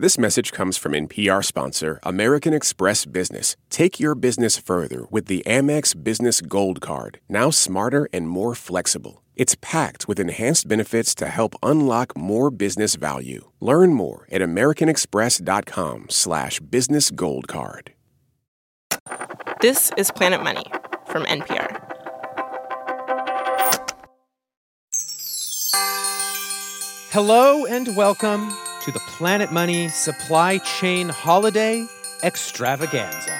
This message comes from NPR sponsor American Express Business. Take your business further with the Amex Business Gold Card, now smarter and more flexible. It's packed with enhanced benefits to help unlock more business value. Learn more at americanexpress.com slash business gold card. This is Planet Money from NPR. Hello and welcome to the Planet Money Supply Chain Holiday Extravaganza.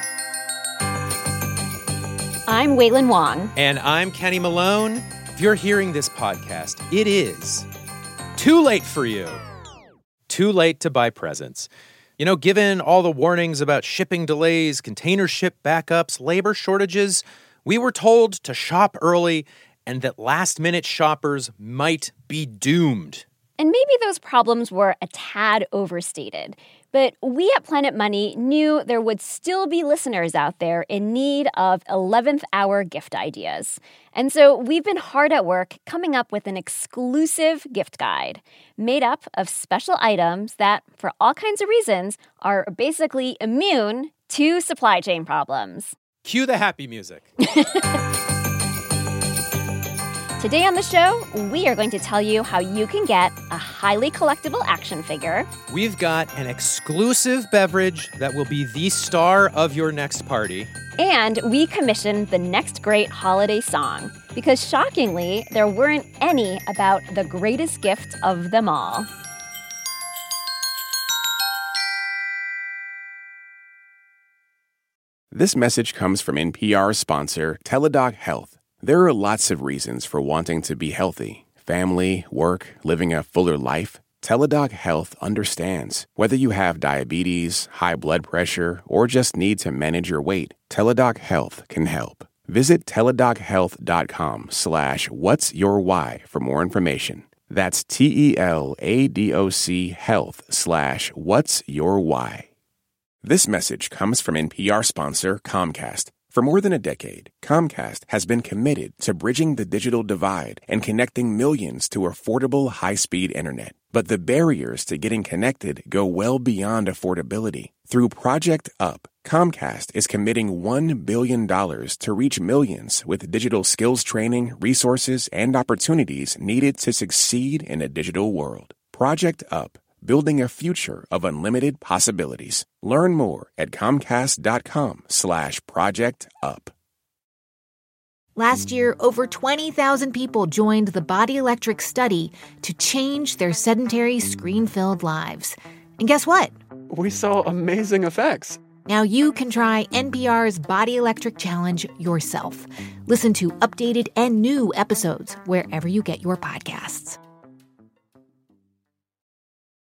I'm Wailin Wong. And I'm Kenny Malone. If you're hearing this podcast, it is too late for you. Too late to buy presents. You know, given all the warnings about shipping delays, container ship backups, labor shortages, we were told to shop early and that last minute shoppers might be doomed. And maybe those problems were a tad overstated. But we at Planet Money knew there would still be listeners out there in need of 11th hour gift ideas. And so we've been hard at work coming up with an exclusive gift guide made up of special items that, for all kinds of reasons, are basically immune to supply chain problems. Cue the happy music. Today on the show, we are going to tell you how you can get a highly collectible action figure. We've got an exclusive beverage that will be the star of your next party. And we commissioned the next great holiday song because shockingly, there weren't any about the greatest gift of them all. This message comes from NPR sponsor Teladoc Health. There are lots of reasons for wanting to be healthy family, work, living a fuller life. Teladoc Health understands. Whether you have diabetes, high blood pressure, or just need to manage your weight, Teladoc Health can help. Visit teladochealth.com slash what's your why for more information. That's T-E-L-A-D-O-C health slash what's your why. This message comes from NPR sponsor Comcast. For more than a decade, Comcast has been committed to bridging the digital divide and connecting millions to affordable high speed internet. But the barriers to getting connected go well beyond affordability. Through Project Up, Comcast is committing $1 billion to reach millions with digital skills training, resources, and opportunities needed to succeed in a digital world. Project Up building a future of unlimited possibilities. Learn more at comcast.com slash project up. Last year, over 20,000 people joined the Body Electric study to change their sedentary, screen-filled lives. And guess what? We saw amazing effects. Now you can try NPR's Body Electric Challenge yourself. Listen to updated and new episodes wherever you get your podcasts.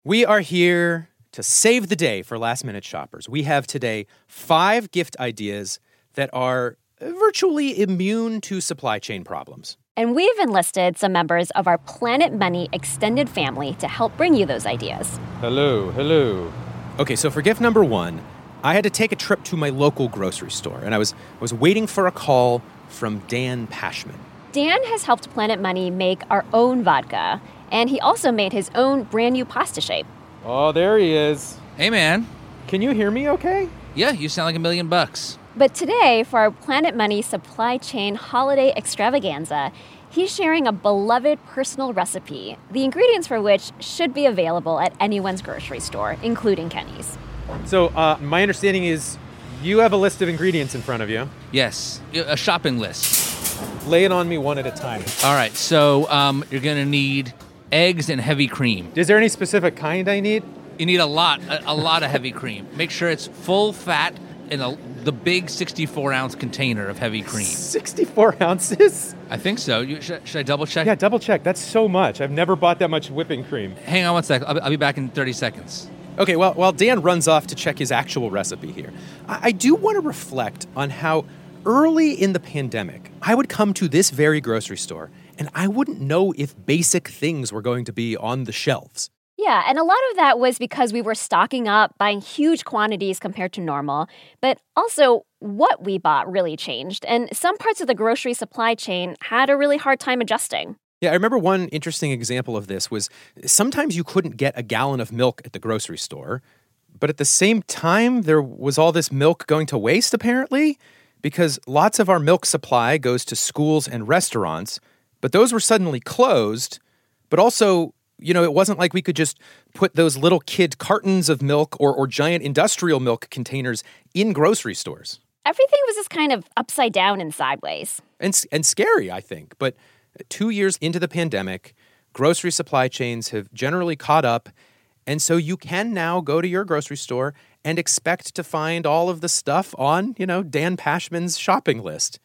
We are here to save the day for last minute shoppers. We have today five gift ideas that are virtually immune to supply chain problems. And we've enlisted some members of our Planet Money extended family to help bring you those ideas. Hello, hello. Okay, so for gift number one, I had to take a trip to my local grocery store, and I was, I was waiting for a call from Dan Pashman. Dan has helped Planet Money make our own vodka, and he also made his own brand new pasta shape. Oh, there he is. Hey, man. Can you hear me okay? Yeah, you sound like a million bucks. But today, for our Planet Money supply chain holiday extravaganza, he's sharing a beloved personal recipe, the ingredients for which should be available at anyone's grocery store, including Kenny's. So, uh, my understanding is you have a list of ingredients in front of you. Yes, a shopping list. Lay it on me one at a time. All right, so um, you're going to need eggs and heavy cream. Is there any specific kind I need? You need a lot, a, a lot of heavy cream. Make sure it's full fat in a, the big 64 ounce container of heavy cream. 64 ounces? I think so. You, should, should, I double check? Yeah, double check. That's so much. I've never bought that much whipping cream. Hang on one sec. I'll, I'll be back in 30 seconds. Okay, well, while Dan runs off to check his actual recipe here, I, I do want to reflect on how early in the pandemic, I would come to this very grocery store and I wouldn't know if basic things were going to be on the shelves. Yeah, and a lot of that was because we were stocking up, buying huge quantities compared to normal. But also, what we bought really changed, and some parts of the grocery supply chain had a really hard time adjusting. Yeah, I remember one interesting example of this was sometimes you couldn't get a gallon of milk at the grocery store, but at the same time, there was all this milk going to waste, apparently, because lots of our milk supply goes to schools and restaurants, but those were suddenly closed. But also, you know, it wasn't like we could just put those little kid cartons of milk or, or giant industrial milk containers in grocery stores. Everything was just kind of upside down and sideways. And, and scary, I think. But two years into the pandemic, grocery supply chains have generally caught up. And so you can now go to your grocery store and expect to find all of the stuff on, you know, Dan Pashman's shopping list,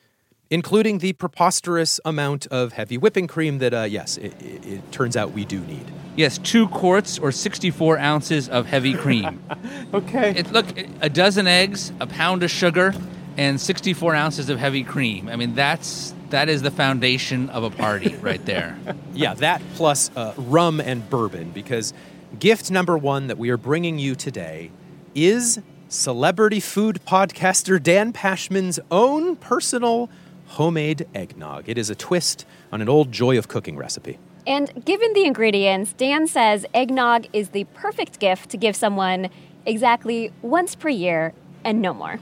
including the preposterous amount of heavy whipping cream that, uh, yes, it, it, it turns out we do need. Yes, two quarts or 64 ounces of heavy cream. Okay. it, look, a dozen eggs, a pound of sugar, and 64 ounces of heavy cream. I mean, that's that is the foundation of a party right there. Yeah, that plus uh, rum and bourbon, because gift number one that we are bringing you today is celebrity food podcaster Dan Pashman's own personal homemade eggnog. It is a twist on an old joy of cooking recipe. And given the ingredients, Dan says eggnog is the perfect gift to give someone exactly once per year and no more.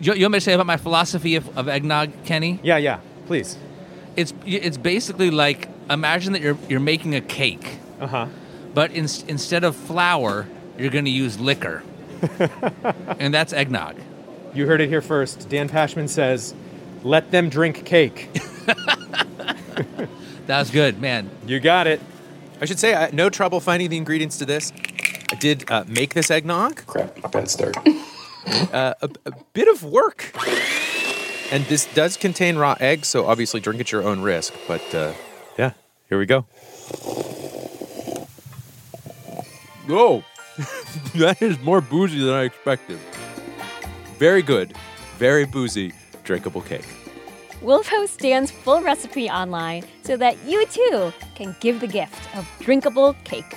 You, you want me to say about my philosophy of, of eggnog, Kenny? Yeah, yeah, please. It's it's basically like imagine that you're you're making a cake, Uh huh. but in, instead of flour, you're going to use liquor, and that's eggnog. You heard it here first. Dan Pashman says, let them drink cake. That was good, man. You got it. I should say, I, no trouble finding the ingredients to this. I did uh, make this eggnog. Crap, bad start. Uh, a, a bit of work. And this does contain raw eggs, so obviously drink at your own risk. But uh, yeah, here we go. Oh, that is more boozy than I expected. Very good, very boozy, drinkable cake. We'll post Dan's full recipe online so that you too can give the gift of drinkable cake.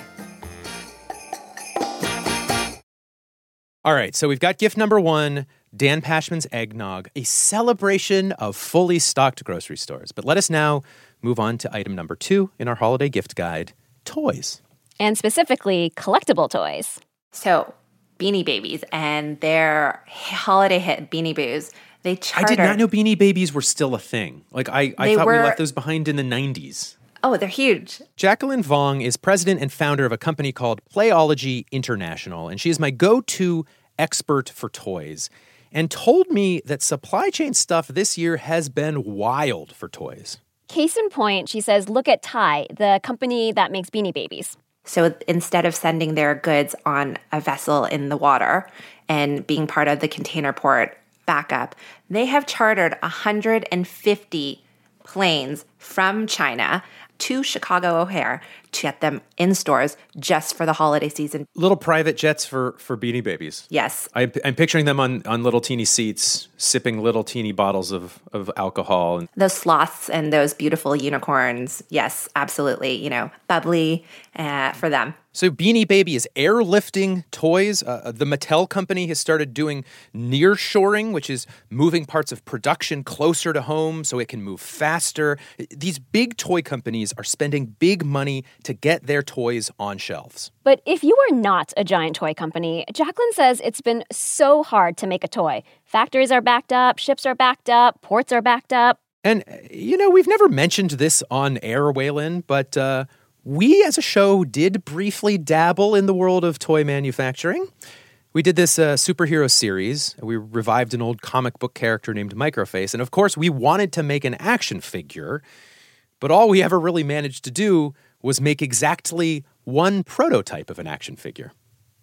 All right, so we've got gift number one Dan Pashman's eggnog, a celebration of fully stocked grocery stores. But let us now move on to item number two in our holiday gift guide toys. And specifically, collectible toys. So, Beanie Babies and their holiday hit Beanie Boos. They I did not know Beanie Babies were still a thing. Like, I, I They thought we left those behind in the 90s. Oh, they're huge. Jacqueline Vong is president and founder of a company called Playology International, and she is my go to expert for toys and told me that supply chain stuff this year has been wild for toys. Case in point, she says, look at Ty, the company that makes beanie babies. So instead of sending their goods on a vessel in the water and being part of the container port backup, they have chartered 150 planes from China to Chicago O'Hare to get them in stores just for the holiday season. Little private jets for, for Beanie Babies. Yes. I, I'm picturing them on, on little teeny seats, sipping little teeny bottles of, of alcohol. And Those sloths and those beautiful unicorns. Yes, absolutely. You know, bubbly uh, for them. So Beanie Baby is airlifting toys. Uh, the Mattel company has started doing nearshoring, which is moving parts of production closer to home so it can move faster. These big toy companies are spending big money to get their toys on shelves. But if you are not a giant toy company, Jacqueline says it's been so hard to make a toy. Factories are backed up, ships are backed up, ports are backed up. And, uh, you know, we've never mentioned this on air, Wailin, but uh, we as a show did briefly dabble in the world of toy manufacturing. We did this uh, superhero series. We revived an old comic book character named Microface. And of course, we wanted to make an action figure, but all we ever really managed to do was make exactly one prototype of an action figure.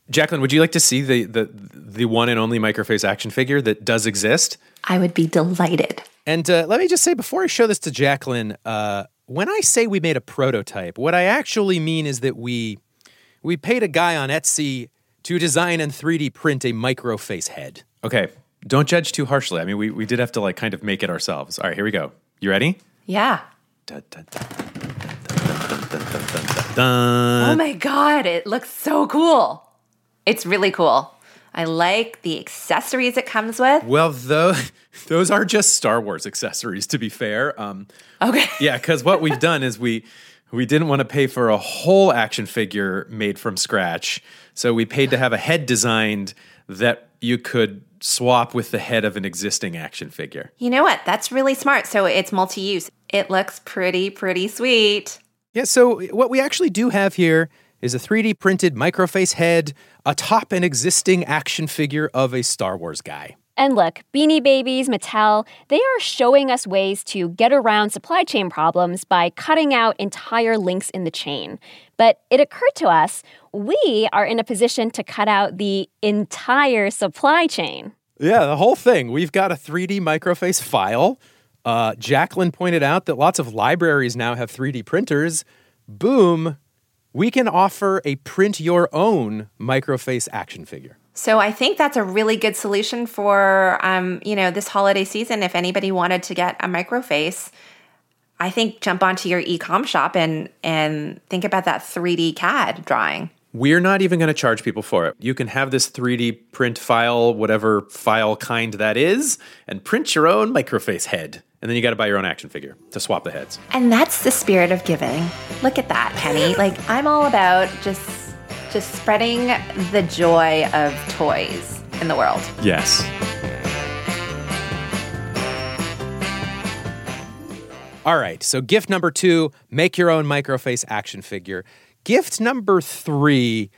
Jacqueline, would you like to see the, the, the one and only Microface action figure that does exist? I would be delighted. And uh, let me just say before I show this to Jacqueline, uh, when I say we made a prototype, what I actually mean is that we we paid a guy on Etsy to design and 3D print a micro face head. Okay. Don't judge too harshly. I mean, we, we did have to like kind of make it ourselves. All right, here we go. You ready? Yeah. Oh my God, it looks so cool. It's really cool. I like the accessories it comes with. Well, though, those are just Star Wars accessories, to be fair. Um, Okay. yeah, because what we've done is we We didn't want to pay for a whole action figure made from scratch, so we paid to have a head designed that you could swap with the head of an existing action figure. You know what? That's really smart. So it's multi use. It looks pretty, pretty sweet. Yeah, so what we actually do have here is a 3D printed microface head atop an existing action figure of a Star Wars guy. And look, Beanie Babies, Mattel, they are showing us ways to get around supply chain problems by cutting out entire links in the chain. But it occurred to us we are in a position to cut out the entire supply chain. Yeah, the whole thing. We've got a 3D microface file. Uh, Jacqueline pointed out that lots of libraries now have 3D printers. Boom, we can offer a print your own microface action figure. So I think that's a really good solution for um, you know this holiday season. If anybody wanted to get a microface, I think jump onto your ecom shop and and think about that 3D CAD drawing. We're not even going to charge people for it. You can have this 3D print file, whatever file kind that is, and print your own microface head. And then you got to buy your own action figure to swap the heads. And that's the spirit of giving. Look at that, Kenny. like I'm all about just just spreading the joy of toys in the world. Yes. All right, so gift number two make your own microface action figure. Gift number three,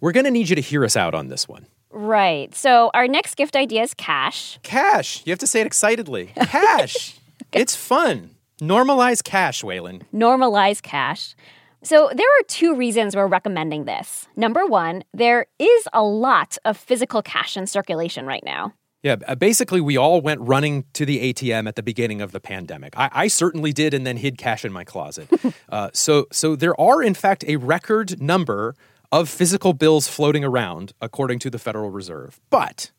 we're going to need you to hear us out on this one. Right. So our next gift idea is cash. Cash. You have to say it excitedly. Cash. okay. It's fun. Normalize cash, Wailin. Normalize cash. So, there are two reasons we're recommending this. Number one, there is a lot of physical cash in circulation right now. Yeah, basically, we all went running to the ATM at the beginning of the pandemic. I, I certainly did, and then hid cash in my closet. uh, so, so there are, in fact, a record number of physical bills floating around, according to the Federal Reserve. But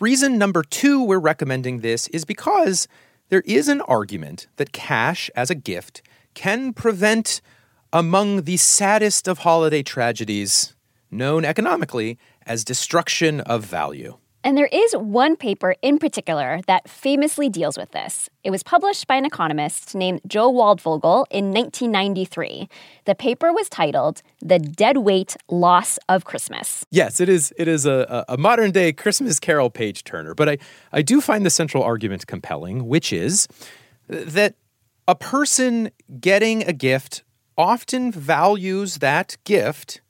reason number two we're recommending this is because there is an argument that cash as a gift can prevent among the saddest of holiday tragedies, known economically as destruction of value. And there is one paper in particular that famously deals with this. It was published by an economist named Joe Waldfogel in 1993. The paper was titled The Deadweight Loss of Christmas. Yes, it is it is a, a modern day Christmas carol page turner, but I, I do find the central argument compelling, which is that a person getting a gift often values that gift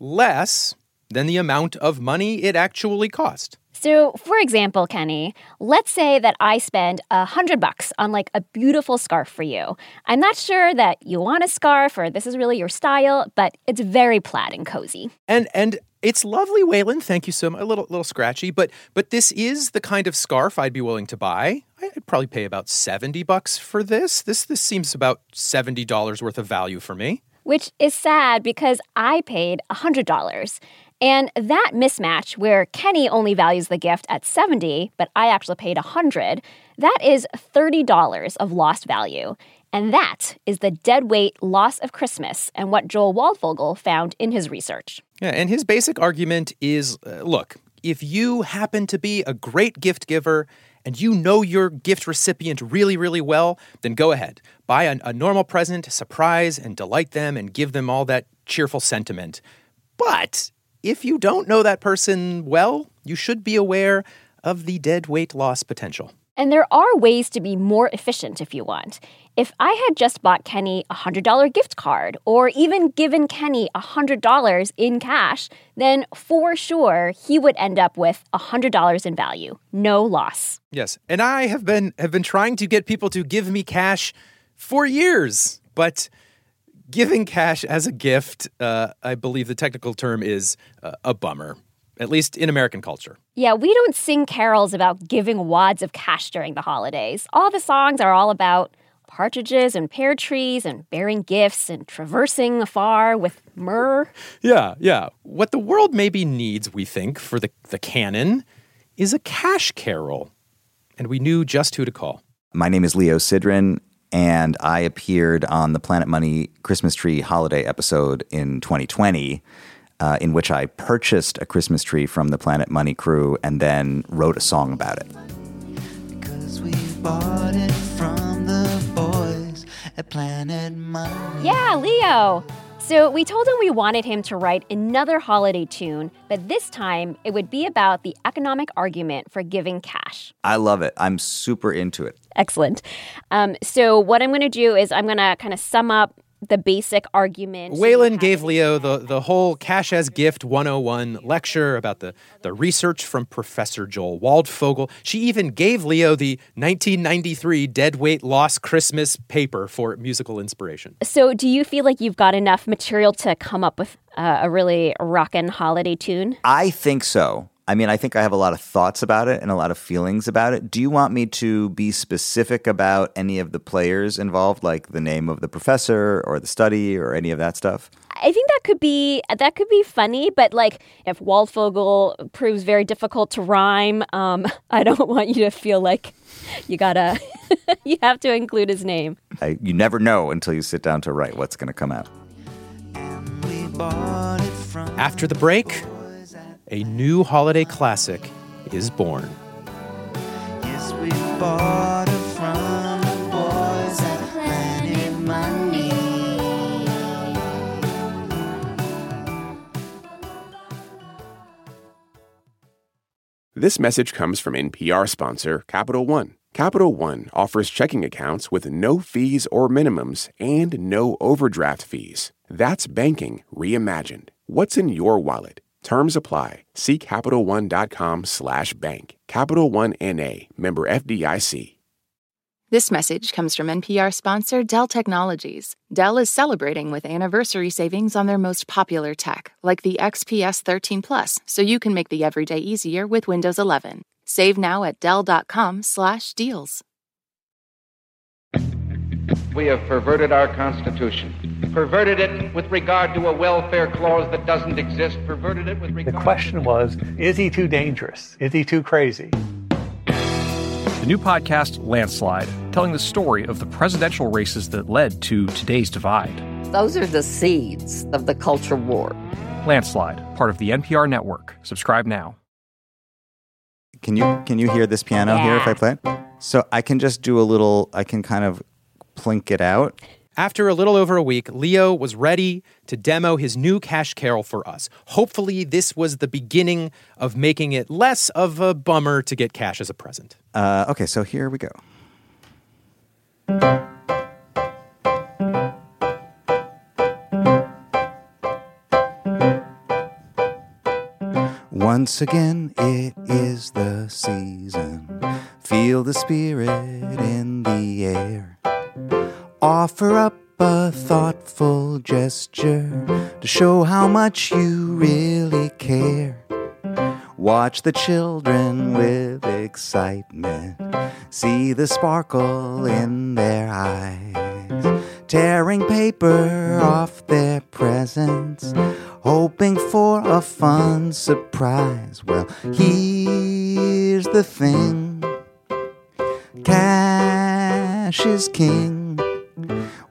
less than the amount of money it actually cost. So, for example, Kenny, let's say that I spend a hundred bucks on like a beautiful scarf for you. I'm not sure that you want a scarf or this is really your style, but it's very plaid and cozy. And and it's lovely, Wailin. Thank you so much. A little little scratchy, but but this is the kind of scarf I'd be willing to buy. I'd probably pay about 70 bucks for this. This this seems about $70 worth of value for me. Which is sad because I paid $100. And that mismatch where Kenny only values the gift at 70, but I actually paid 100, that is $30 of lost value. And that is the deadweight loss of Christmas and what Joel Waldfogel found in his research. Yeah, and his basic argument is uh, look, if you happen to be a great gift giver and you know your gift recipient really, really well, then go ahead. Buy a, a normal present, surprise and delight them, and give them all that cheerful sentiment. But if you don't know that person well, you should be aware of the dead weight loss potential. And there are ways to be more efficient if you want. If I had just bought Kenny a $100 gift card or even given Kenny $100 in cash, then for sure he would end up with $100 in value. No loss. Yes. And I have been have been trying to get people to give me cash for years, but giving cash as a gift, uh, I believe the technical term is uh, a bummer at least in American culture. Yeah, we don't sing carols about giving wads of cash during the holidays. All the songs are all about partridges and pear trees and bearing gifts and traversing afar with myrrh. Yeah, yeah. What the world maybe needs, we think, for the, the canon is a cash carol. And we knew just who to call. My name is Leo Sidran, and I appeared on the Planet Money Christmas Tree holiday episode in 2020 uh, in which I purchased a Christmas tree from the Planet Money crew and then wrote a song about it. Because we bought it from the boys at Planet Money. Yeah, Leo. So we told him we wanted him to write another holiday tune, but this time it would be about the economic argument for giving cash. I love it. I'm super into it. Excellent. Um, so what I'm going to do is I'm going to kind of sum up the basic argument. Waylon gave Leo the, the whole Cash as Gift 101 lecture about the, the research from Professor Joel Waldfogel. She even gave Leo the 1993 Dead Weight Loss Christmas paper for musical inspiration. So, do you feel like you've got enough material to come up with uh, a really rockin' holiday tune? I think so. I mean, I think I have a lot of thoughts about it and a lot of feelings about it. Do you want me to be specific about any of the players involved, like the name of the professor or the study or any of that stuff? I think that could be that could be funny, but like if Waldfogel proves very difficult to rhyme, um, I don't want you to feel like you gotta you have to include his name. I, you never know until you sit down to write what's going to come out. After the break, a new holiday classic is born. Yes, we bought it from the boys at Planet Money. This message comes from NPR sponsor Capital One. Capital One offers checking accounts with no fees or minimums and no overdraft fees. That's banking reimagined. What's in your wallet? Terms apply. See CapitalOne.com slash bank. Capital One N.A. Member FDIC. This message comes from NPR sponsor Dell Technologies. Dell is celebrating with anniversary savings on their most popular tech, like the XPS 13 Plus, so you can make the everyday easier with Windows 11. Save now at dell.com/deals. We have perverted our Constitution. Perverted it with regard to a welfare clause that doesn't exist. Perverted it with regard The question was is he too dangerous? Is he too crazy? The new podcast, Landslide, telling the story of the presidential races that led to today's divide. Those are the seeds of the culture war. Landslide, part of the NPR network. Subscribe now. Can you can you hear this piano here if I play it? So I can just do a little. I can kind of plink it out. After a little over a week, Leo was ready to demo his new Cash Carol for us. Hopefully, this was the beginning of making it less of a bummer to get cash as a present. Uh, okay, so here we go. Once again, it is the season. Feel the spirit in the air. Offer up a thoughtful gesture to show how much you really care. Watch the children with excitement, see the sparkle in their eyes, tearing paper off their presents, hoping for a fun surprise. Well, here's the thing cash is king.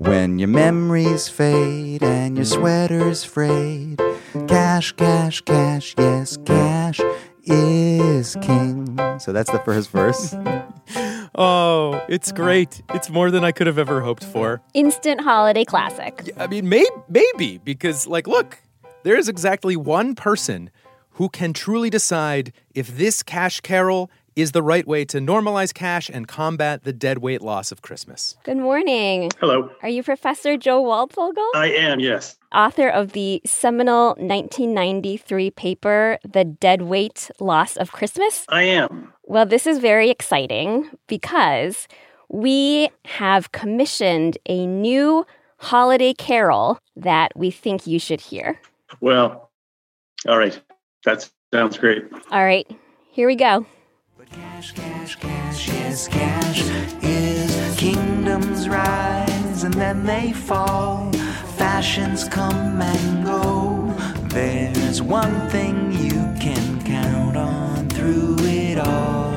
When your memories fade and your sweater's frayed, cash, cash, cash, yes, cash is king. So that's the first verse. Oh, it's great. It's more than I could have ever hoped for. Instant holiday classic. I mean, may- maybe, because, like, look, there is exactly one person who can truly decide if this cash carol is the right way to normalize cash and combat the dead weight loss of Christmas. Good morning. Hello. Are you Professor Joe Waldfogel? I am, yes. Author of the seminal 1993 paper, The Dead Weight Loss of Christmas? I am. Well, this is very exciting because we have commissioned a new holiday carol that we think you should hear. Well, all right. That sounds great. All right, here we go. Cash, cash, cash, yes, cash is kingdoms rise and then they fall. Fashions come and go. There's one thing you can count on through it all.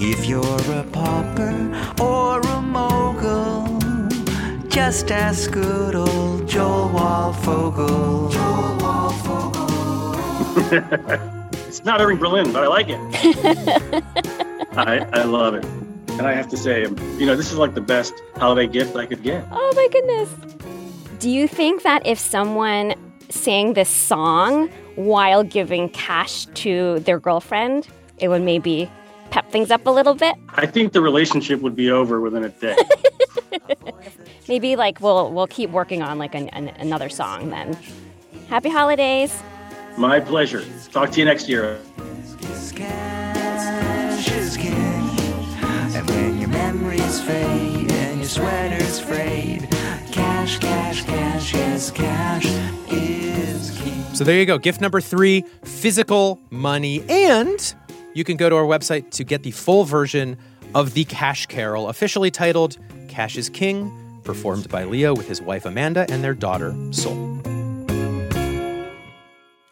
If you're a pauper or a mogul, just ask good old Joel Waldfogel. Joel Waldfogel. it's not Irving Berlin, but I like it. I, I love it. And I have to say, you know, this is like the best holiday gift I could get. Oh my goodness. Do you think that if someone sang this song while giving cash to their girlfriend, it would maybe pep things up a little bit? I think the relationship would be over within a day. Maybe like we'll we'll keep working on like an, an, another song then. Happy holidays. My pleasure. Talk to you next year. Cash is king. And when your memories fade and your sweater's frayed, cash, cash, cash, yes, cash is king. So there you go. Gift number three physical money. And you can go to our website to get the full version of the Cash Carol, officially titled Cash is King, performed by Leo with his wife Amanda and their daughter Sol.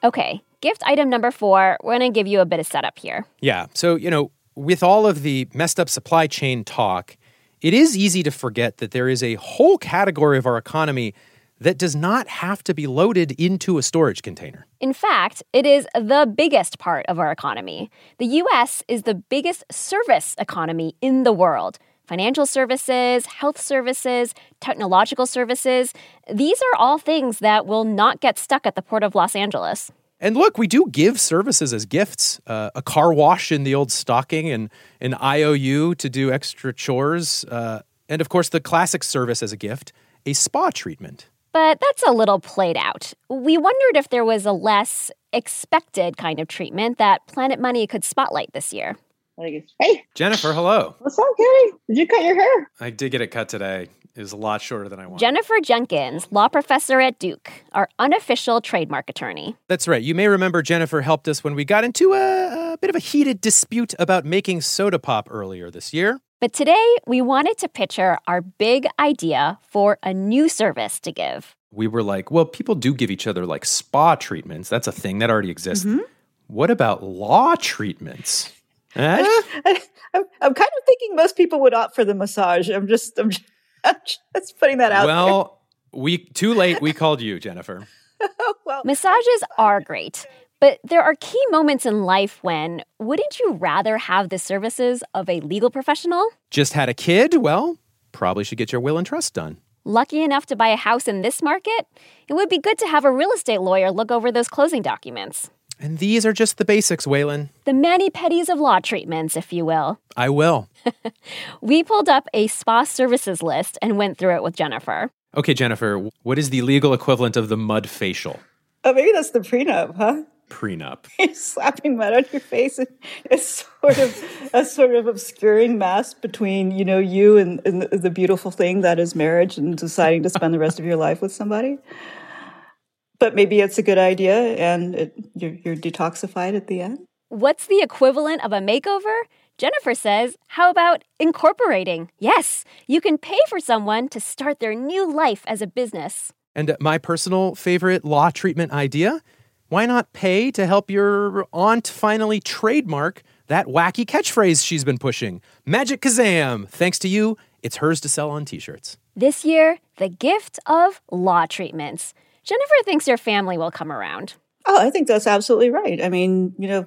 Okay, gift item number four. We're going to give you a bit of setup here. Yeah. So, you know, with all of the messed up supply chain talk, it is easy to forget that there is a whole category of our economy that does not have to be loaded into a storage container. In fact, it is the biggest part of our economy. The US is the biggest service economy in the world. Financial services, health services, technological services, these are all things that will not get stuck at the Port of Los Angeles. And look, we do give services as gifts uh, a car wash in the old stocking and an IOU to do extra chores. Uh, and of course, the classic service as a gift a spa treatment. But that's a little played out. We wondered if there was a less expected kind of treatment that Planet Money could spotlight this year. Hey, Jennifer, hello. what's up, Katie? Did you cut your hair? I did get it cut today. It was a lot shorter than I wanted. Jennifer Jenkins, law professor at Duke, our unofficial trademark attorney. That's right. You may remember Jennifer helped us when we got into a, a bit of a heated dispute about making soda pop earlier this year. But today, we wanted to picture our big idea for a new service to give. We were like, well, people do give each other like spa treatments. That's a thing that already exists. Mhm. What about law treatments? I, am I'm kind of thinking most people would opt for the massage. I'm just, I'm just, I'm just putting that out there. well, we too late. We called you, Jennifer. Massages are great, but there are key moments in life when wouldn't you rather have the services of a legal professional? Just had a kid? Well, probably should get your will and trust done. Lucky enough to buy a house in this market? It would be good to have a real estate lawyer look over those closing documents. And these are just the basics, Wailin. The mani pedis of law treatments, if you will. I will. We pulled up a spa services list and went through it with Jennifer. Okay, Jennifer, what is the legal equivalent of the mud facial? Oh, maybe that's the prenup, huh? Prenup. You're slapping mud on your face. And it's sort of a sort of obscuring mask between, you know, you and, and the, the beautiful thing that is marriage and deciding to spend the rest of your life with somebody. But maybe it's a good idea and it, you're, you're detoxified at the end. What's the equivalent of a makeover? Jennifer says, how about incorporating? Yes, you can pay for someone to start their new life as a business. And my personal favorite law treatment idea why not pay to help your aunt finally trademark that wacky catchphrase she's been pushing? Magic Kazam! Thanks to you, it's hers to sell on t shirts. This year, the gift of law treatments. Jennifer thinks your family will come around. Oh, I think that's absolutely right. I mean, you know,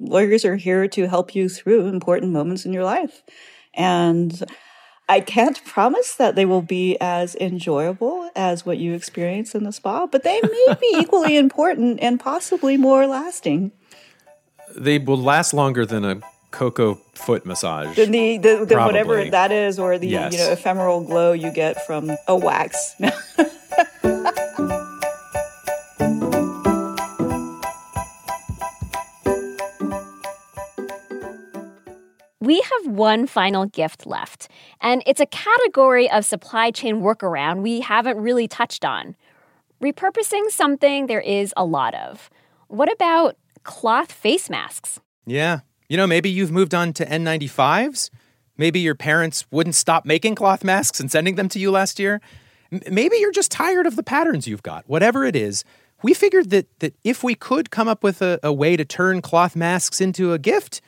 lawyers are here to help you through important moments in your life. And I can't promise that they will be as enjoyable as what you experience in the spa, but they may be equally important and possibly more lasting They will last longer than a cocoa foot massage. than the, the, than whatever that is, or the Yes. you know ephemeral glow you get from a wax. We have one final gift left, and it's a category of supply chain workaround we haven't really touched on. Repurposing something there is a lot of. What about cloth face masks? Yeah. You know, maybe you've moved on to N95s. Maybe your parents wouldn't stop making cloth masks and sending them to you last year. M- maybe you're just tired of the patterns you've got. Whatever it is, we figured that, that if we could come up with a, a way to turn cloth masks into a gift,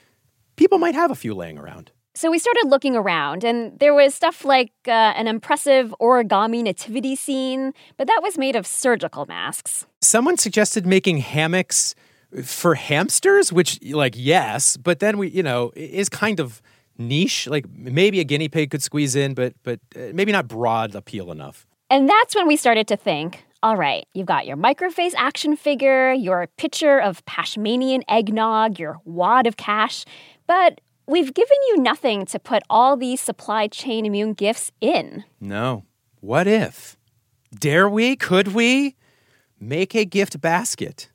people might have a few laying around. So we started looking around, and there was stuff like uh, an impressive origami nativity scene, but that was made of surgical masks. Someone suggested making hammocks for hamsters, which, like, yes, but then we, you know, is kind of niche. Like maybe a guinea pig could squeeze in, but but uh, maybe not broad appeal enough. And that's when we started to think all right, you've got your microface action figure, your pitcher of Pashmanian eggnog, your wad of cash, but we've given you nothing to put all these supply chain immune gifts in. No. What if? Dare we? Could we make a gift basket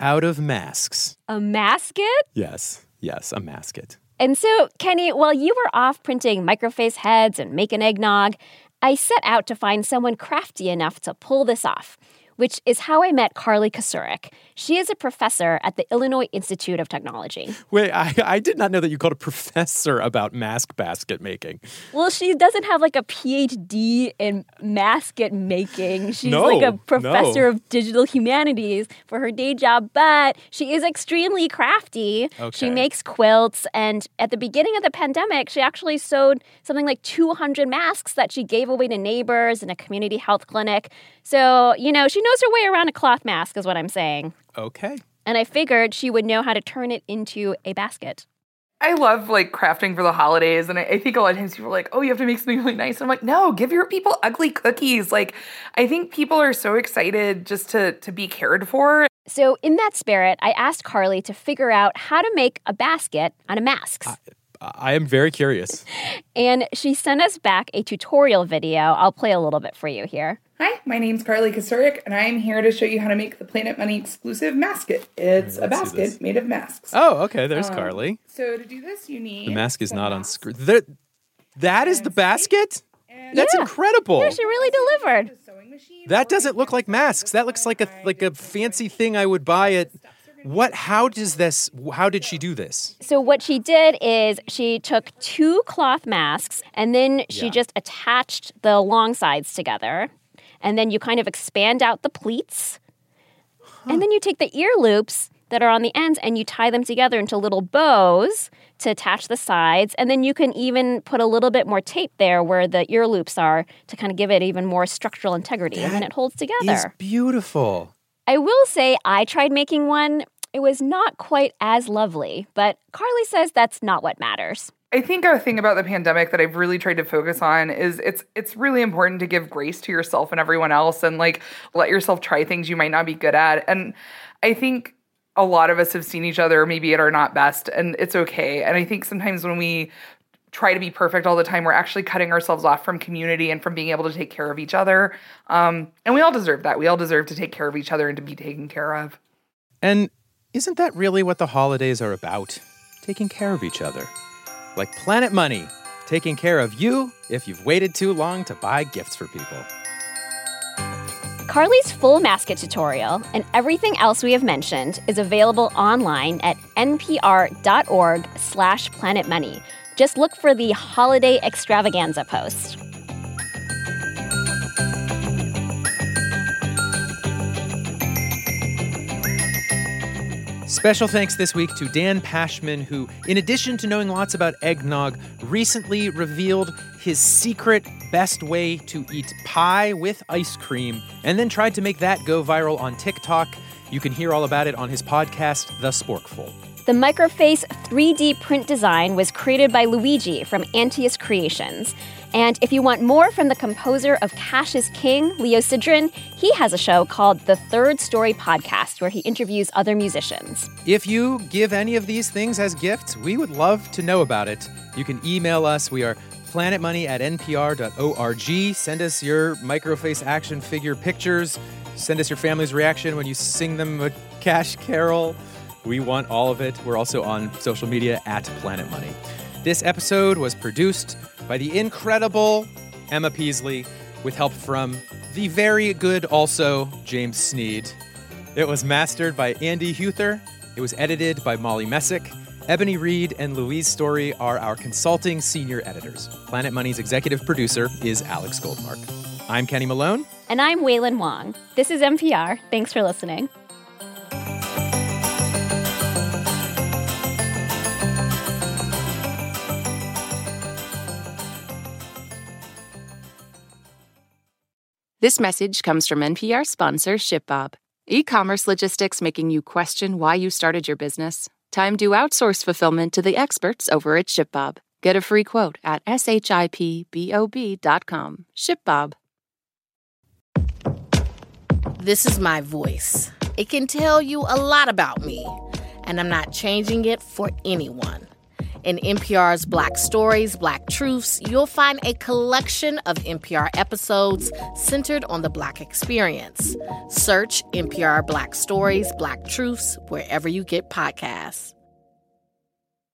out of masks? A masket? Yes. Yes, a masket. And so, Kenny, while you were off printing microface heads and making eggnog, I set out to find someone crafty enough to pull this off which is how I met Carly Kocurek. She is a professor at the Illinois Institute of Technology. Wait, I, I did not know that you called a professor about mask basket making. Well, she doesn't have like a PhD in basket making. She's No, like a professor no. of digital humanities for her day job, but she is extremely crafty. Okay. She makes quilts, and at the beginning of the pandemic, she actually sewed something like 200 masks that she gave away to neighbors in a community health clinic. So, you know, she knows her way around a cloth mask, is what I'm saying. Okay. And I figured she would know how to turn it into a basket. I love like crafting for the holidays, and I, I think a lot of times people are like, "Oh, you have to make something really nice." And I'm like, "No, give your people ugly cookies." Like, I think people are so excited just to to be cared for. So, in that spirit, I asked Carly to figure out how to make a basket out of masks. I am very curious. And she sent us back a tutorial video. I'll play a little bit for you here. Hi, my name's Carly Kocurek, and I'm here to show you how to make the Planet Money exclusive masket. It's a let's see this. basket made of masks. Oh, okay. There's Um, Carly. So to do this, you need The mask is not on screen. There, that is the basket? That's Yeah. incredible. Yeah, she really delivered. That doesn't look like masks. That looks like a like a fancy thing I would buy at what how does this how did she do this? So, what she did is she took two cloth masks and then she Yeah. just attached the long sides together. And then you kind of expand out the pleats. And then you take the ear loops that are on the ends and you tie them together into little bows to attach the sides. And then you can even put a little bit more tape there where the ear loops are to kind of give it even more structural integrity. and then it holds together. Is beautiful. I will say I tried making one. It was not quite as lovely, but Carly says that's not what matters. I think a thing about the pandemic that I've really tried to focus on is it's it's really important to give grace to yourself and everyone else and like let yourself try things you might not be good at. And I think a lot of us have seen each other maybe at our not best and it's okay. And I think sometimes when we try to be perfect all the time, we're actually cutting ourselves off from community and from being able to take care of each other. Um, and we all deserve that. We all deserve to take care of each other and to be taken care of. And isn't that really what the holidays are about? Taking care of each other. Like Planet Money, taking care of you if you've waited too long to buy gifts for people. Carly's full masket tutorial and everything else we have mentioned is available online at npr.org slash planetmoney. Just look for the holiday extravaganza post. Special thanks this week to Dan Pashman, who, in addition to knowing lots about eggnog, recently revealed his secret best way to eat pie with ice cream and then tried to make that go viral on TikTok. You can hear all about it on his podcast, The Sporkful. The Microface 3D print design was created by Luigi from Antius Creations. And if you want more from the composer of Cash is King, Leo Sidran, he has a show called The Third Story Podcast where he interviews other musicians. If you give any of these things as gifts, we would love to know about it. You can email us. We are planetmoney at npr.org. Send us your microface action figure pictures. Send us your family's reaction when you sing them a cash carol. We want all of it. We're also on social media at Planet Money. This episode was produced by the incredible Emma Peasley with help from the very good also James Sneed. It was mastered by Andie Huether. It was edited by Molly Messick. Ebony Reed and Louise Story are our consulting senior editors. Planet Money's executive producer is Alex Goldmark. I'm Kenny Malone. And I'm Wailin Wong. This is NPR. Thanks for listening. This message comes from NPR sponsor ShipBob. E commerce logistics making you question why you started your business? Time to outsource fulfillment to the experts over at ShipBob. Get a free quote at shipbob.com. ShipBob. This is my voice. It can tell you a lot about me, and I'm not changing it for anyone. In NPR's Black Stories, Black Truths, you'll find a collection of NPR episodes centered on the Black experience. Search NPR Black Stories, Black Truths wherever you get podcasts.